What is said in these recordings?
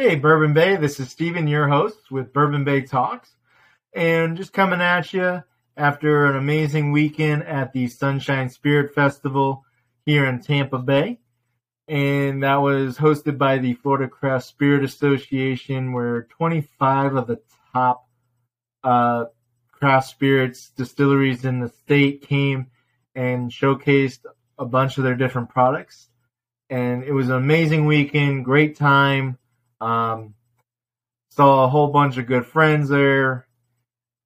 Hey, Bourbon Bay, this is Stephen, your host with Bourbon Bay Talks. And just coming at you after an amazing weekend at the Sunshine Spirit Festival here in Tampa Bay. And that was hosted by the Florida Craft Spirit Association, where 25 of the top uh, craft spirits distilleries in the state came and showcased a bunch of their different products. And it was an amazing weekend, great time um, saw a whole bunch of good friends there.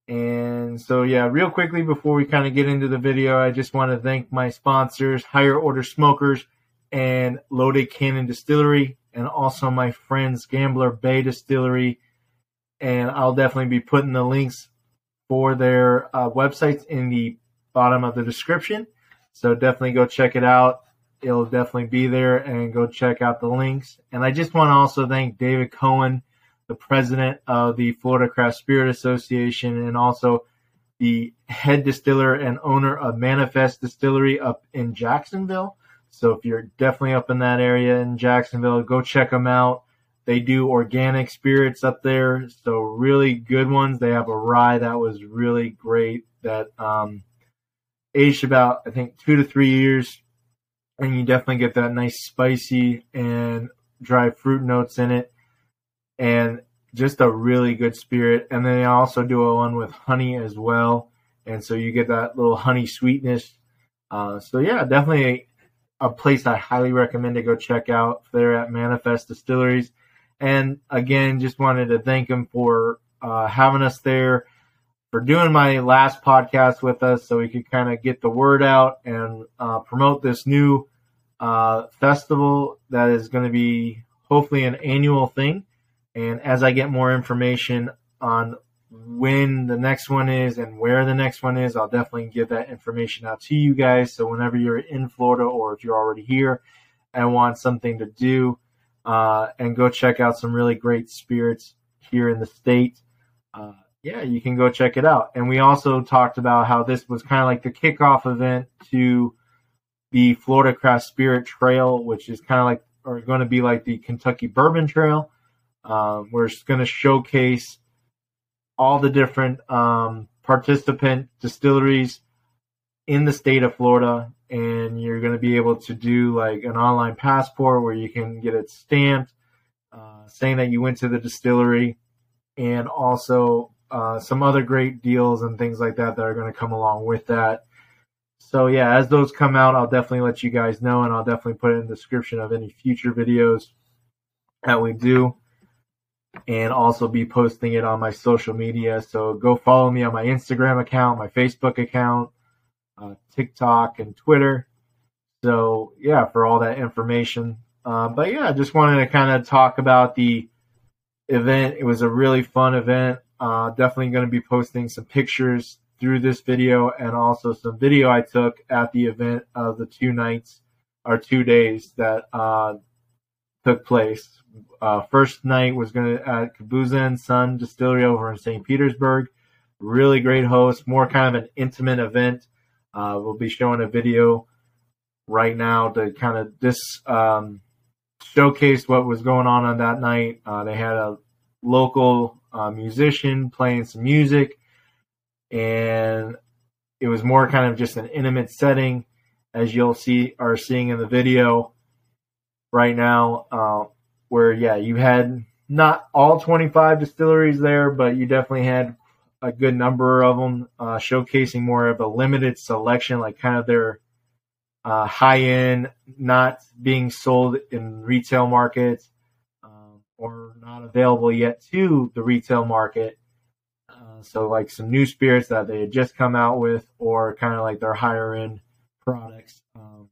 And so, yeah, real quickly before we kind of get into the video, I just want to thank my sponsors, Higher Order Smokers and Loaded Cannon Distillery, and also my friends, Gambler Bay Distillery. And I'll definitely be putting the links for their uh, websites in the bottom of the description. So definitely go check it out it'll definitely be there and go check out the links. And I just want to also thank David Cohen, the president of the Florida Craft Spirit Association, and also the head distiller and owner of Manifest Distillery up in Jacksonville. So if you're definitely up in that area in Jacksonville, go check them out. They do organic spirits up there, so really good ones. They have a rye that was really great that um, aged about I think two to three years and you definitely get that nice spicy and dry fruit notes in it, and just a really good spirit. And then they also do a one with honey as well, and so you get that little honey sweetness. Uh, so yeah, definitely a, a place I highly recommend to go check out. There at Manifest Distilleries, and again, just wanted to thank them for uh, having us there for doing my last podcast with us so we could kind of get the word out and uh, promote this new uh, festival that is going to be hopefully an annual thing. And as I get more information on when the next one is and where the next one is, I'll definitely give that information out to you guys. So whenever you're in Florida or if you're already here and want something to do, uh, and go check out some really great spirits here in the state. Uh, yeah, you can go check it out. And we also talked about how this was kind of like the kickoff event to the Florida Craft Spirit Trail, which is kind of like, or going to be like the Kentucky Bourbon Trail. Um, we're going to showcase all the different um, participant distilleries in the state of Florida, and you're going to be able to do like an online passport where you can get it stamped, uh, saying that you went to the distillery, and also uh, some other great deals and things like that that are going to come along with that. So yeah, as those come out, I'll definitely let you guys know, and I'll definitely put it in the description of any future videos that we do, and also be posting it on my social media. So go follow me on my Instagram account, my Facebook account, uh, TikTok, and Twitter. So yeah, for all that information. Uh, but yeah, I just wanted to kind of talk about the event. It was a really fun event. Uh, definitely going to be posting some pictures through this video and also some video I took at the event of the two nights or two days that uh, took place. Uh, first night was going to at Kabuza Sun Distillery over in St. Petersburg. Really great host, more kind of an intimate event. Uh, we'll be showing a video right now to kind of this um, showcase what was going on on that night. Uh, they had a local uh, musician playing some music, and it was more kind of just an intimate setting, as you'll see are seeing in the video right now. Uh, where yeah, you had not all 25 distilleries there, but you definitely had a good number of them uh, showcasing more of a limited selection, like kind of their uh, high end, not being sold in retail markets or not available yet to the retail market. Uh, so like some new spirits that they had just come out with, or kind of like their higher end products. Um,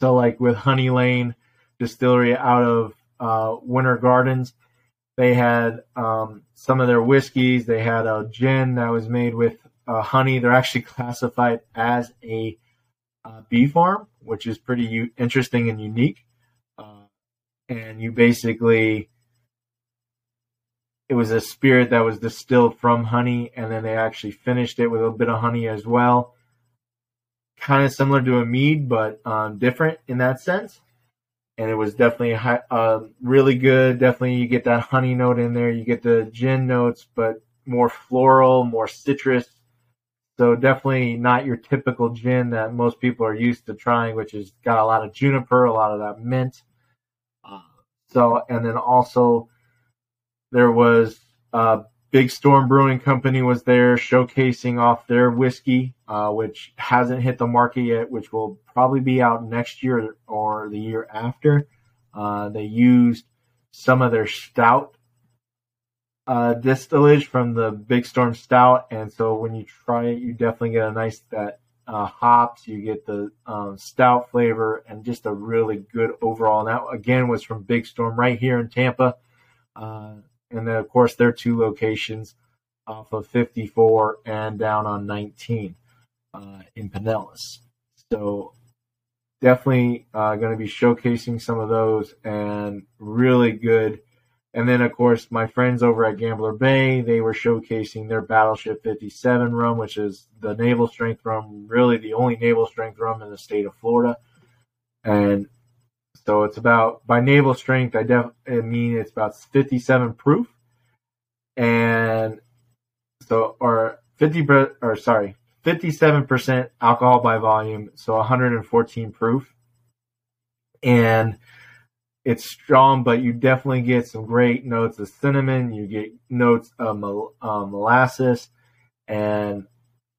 so like with Honey Lane Distillery out of uh, Winter Gardens, they had um, some of their whiskeys. They had a gin that was made with uh, honey. They're actually classified as a uh, bee farm, which is pretty u- interesting and unique and you basically it was a spirit that was distilled from honey and then they actually finished it with a bit of honey as well kind of similar to a mead but um, different in that sense and it was definitely uh, really good. Definitely, you get that honey note in there. You get the gin notes, but more floral, more citrus. So definitely not your typical gin that most people are used to trying, which has got a lot of juniper, a lot of that mint. Uh, so, and then also there was uh, Big Storm Brewing Company was there showcasing off their whiskey, uh, which hasn't hit the market yet, which will probably be out next year or the year after. Uh, they used some of their stout uh, distillage from the Big Storm Stout, and so when you try it, you definitely get a nice that uh, hops. You get the um, stout flavor and just a really good overall. And that again was from Big Storm right here in Tampa. And then of course their two locations off of 54 and down on 19 uh, in Pinellas. So definitely uh, going to be showcasing some of those and really good. And then of course my friends over at Gambler Bay, they were showcasing their Battleship 57 rum, which is the naval strength rum, really the only naval strength rum in the state of Florida. And so it's about by naval strength. I def I mean it's about 57 proof, and so or 50 or sorry 57 percent alcohol by volume, so 114 proof, and it's strong, but you definitely get some great notes of cinnamon. You get notes of uh, molasses and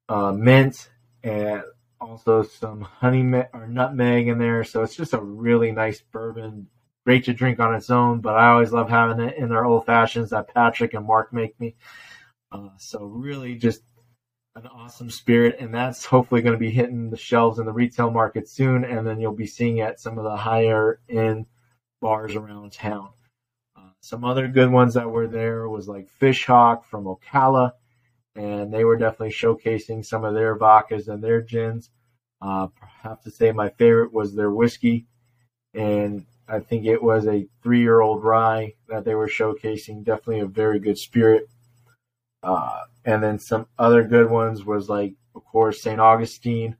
uh, mint and also some honey or nutmeg in there. So it's just a really nice bourbon, great to drink on its own. But I always love having it in their old fashions that Patrick and Mark make me. Uh, so really, just an awesome spirit, and that's hopefully going to be hitting the shelves in the retail market soon, and then you'll be seeing it at some of the higher end bars around town. Uh, some other good ones that were there was like Fishhawk from Ocala and they were definitely showcasing some of their vodkas and their gins. Uh, I have to say my favorite was their whiskey, and I think it was a three-year-old rye that they were showcasing. Definitely a very good spirit. Uh, and then some other good ones was like, of course, St. Augustine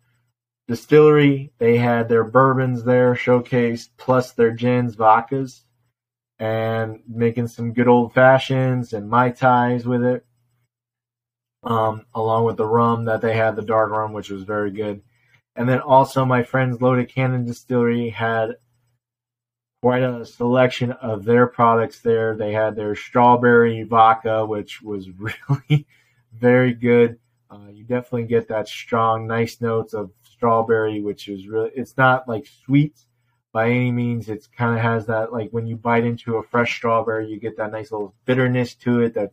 Distillery. They had their bourbons there showcased, plus their gins, vodkas, and making some good old fashions and mai tais with it um, along with the rum that they had, the dark rum, which was very good. And then also, my friends Loaded Cannon Distillery had quite a selection of their products there. They had their strawberry vodka, which was really very good. Uh, you definitely get that strong, nice notes of strawberry, which is really, it's not like sweet by any means. It's kind of has that, like when you bite into a fresh strawberry, you get that nice little bitterness to it that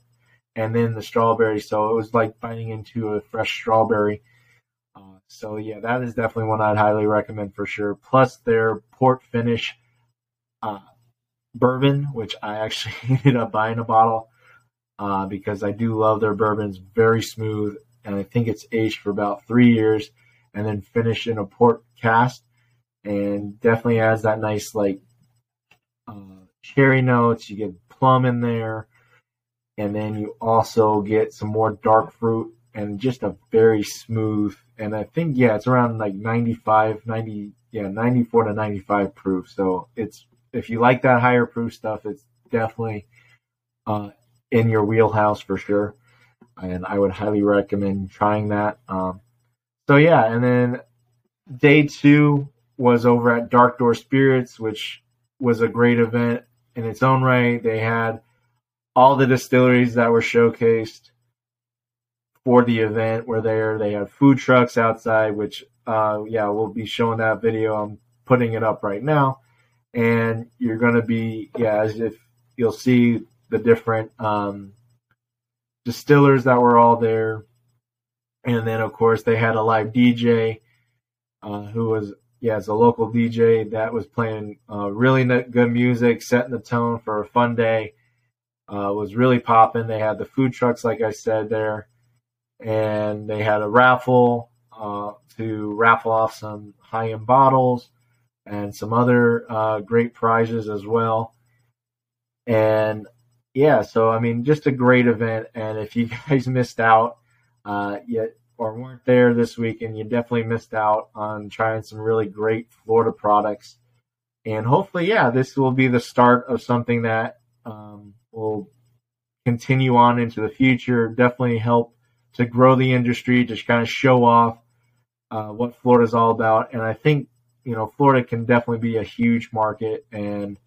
and then the strawberry. So it was like biting into a fresh strawberry. Uh, so yeah, that is definitely one I'd highly recommend for sure. Plus their port finish uh, bourbon, which I actually ended up buying a bottle uh, because I do love their bourbons. Very smooth, and I think it's aged for about three years, and then finished in a port cask, and definitely has that nice like uh, cherry notes. You get plum in there and then you also get some more dark fruit and just a very smooth and i think yeah it's around like 95 90 yeah 94 to 95 proof. So it's if you like that higher proof stuff it's definitely uh, in your wheelhouse for sure. And i would highly recommend trying that. Um, so yeah and then day two was over at dark door spirits which was a great event in its own right. They had all the distilleries that were showcased for the event were there. They had food trucks outside, which, uh, yeah, we'll be showing that video. I'm putting it up right now. And you're going to be, yeah, as if you'll see the different um, distillers that were all there. And then, of course, they had a live DJ uh, who was, yeah, it's a local DJ that was playing uh, really good music, setting the tone for a fun day uh, was really popping. They had the food trucks, like I said there, and they had a raffle uh, to raffle off some high end bottles and some other uh, great prizes as well. And yeah, so I mean, just a great event. And if you guys missed out uh, yet or weren't there this weekend, you definitely missed out on trying some really great Florida products And hopefully, yeah, this will be the start of something that um, will continue on into the future. Definitely help to grow the industry, just kind of show off uh, what Florida's all about. And I think, you know, Florida can definitely be a huge market. And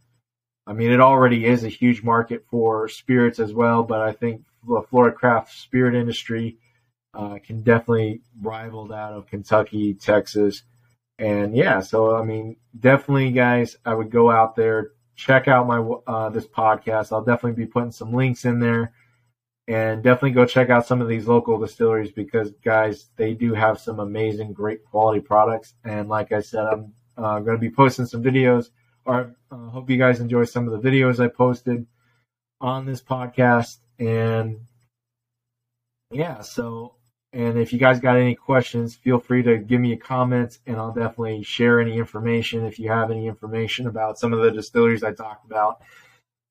I mean, it already is a huge market for spirits as well, but I think the Florida craft spirit industry uh, can definitely rival that of Kentucky, Texas. And yeah, so I mean, definitely, guys, I would go out there, check out my uh, this podcast. I'll definitely be putting some links in there, and definitely go check out some of these local distilleries because, guys, they do have some amazing, great quality products. And like I said, I'm uh, going to be posting some videos. Or uh, hope you guys enjoy some of the videos I posted on this podcast. And yeah, so and if you guys got any questions, feel free to give me a comment and I'll definitely share any information if you have any information about some of the distilleries I talked about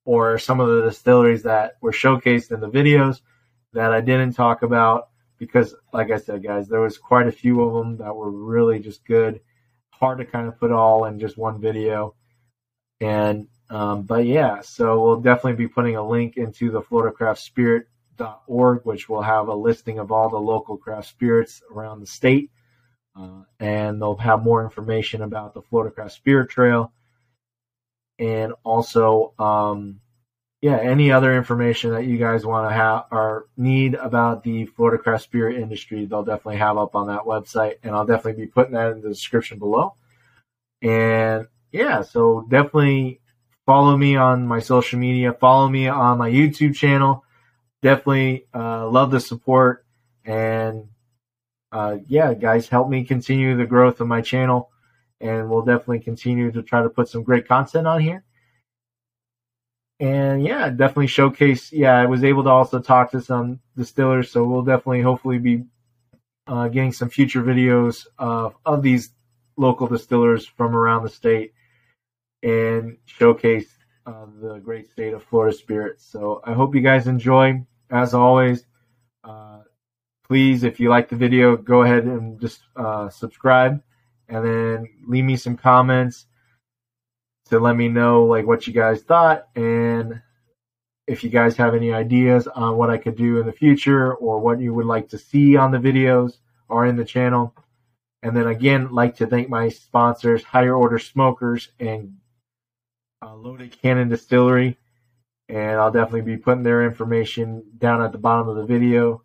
or some of the distilleries that were showcased in the videos that I didn't talk about because like I said guys, there was quite a few of them that were really just good. Hard to kind of put all in just one video. And um, but yeah, so we'll definitely be putting a link into the Florida Craft Spirit org, which will have a listing of all the local craft spirits around the state. Uh, and they'll have more information about the Florida Craft Spirit Trail. And also, um, yeah, any other information that you guys want to have or need about the Florida Craft Spirit industry, they'll definitely have up on that website. And I'll definitely be putting that in the description below. And yeah, so definitely follow me on my social media, follow me on my YouTube channel definitely uh, love the support and uh, yeah, guys, help me continue the growth of my channel, and we'll definitely continue to try to put some great content on here. And yeah, definitely showcase. Yeah, I was able to also talk to some distillers, so we'll definitely, hopefully, be uh, getting some future videos of of these local distillers from around the state and showcase uh, the great state of Florida spirits. So I hope you guys enjoy as always, uh, please, if you like the video, go ahead and just uh, subscribe and then leave me some comments to let me know like what you guys thought and if you guys have any ideas on what I could do in the future or what you would like to see on the videos or in the channel. And then again, like to thank my sponsors, Higher Order Smokers and uh, Loaded Cannon Distillery and I'll definitely be putting their information down at the bottom of the video.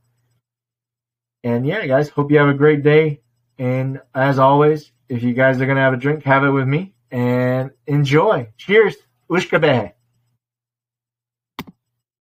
And yeah, guys, hope you have a great day. And as always, if you guys are going to have a drink, have it with me and enjoy. Cheers. Ushkabe.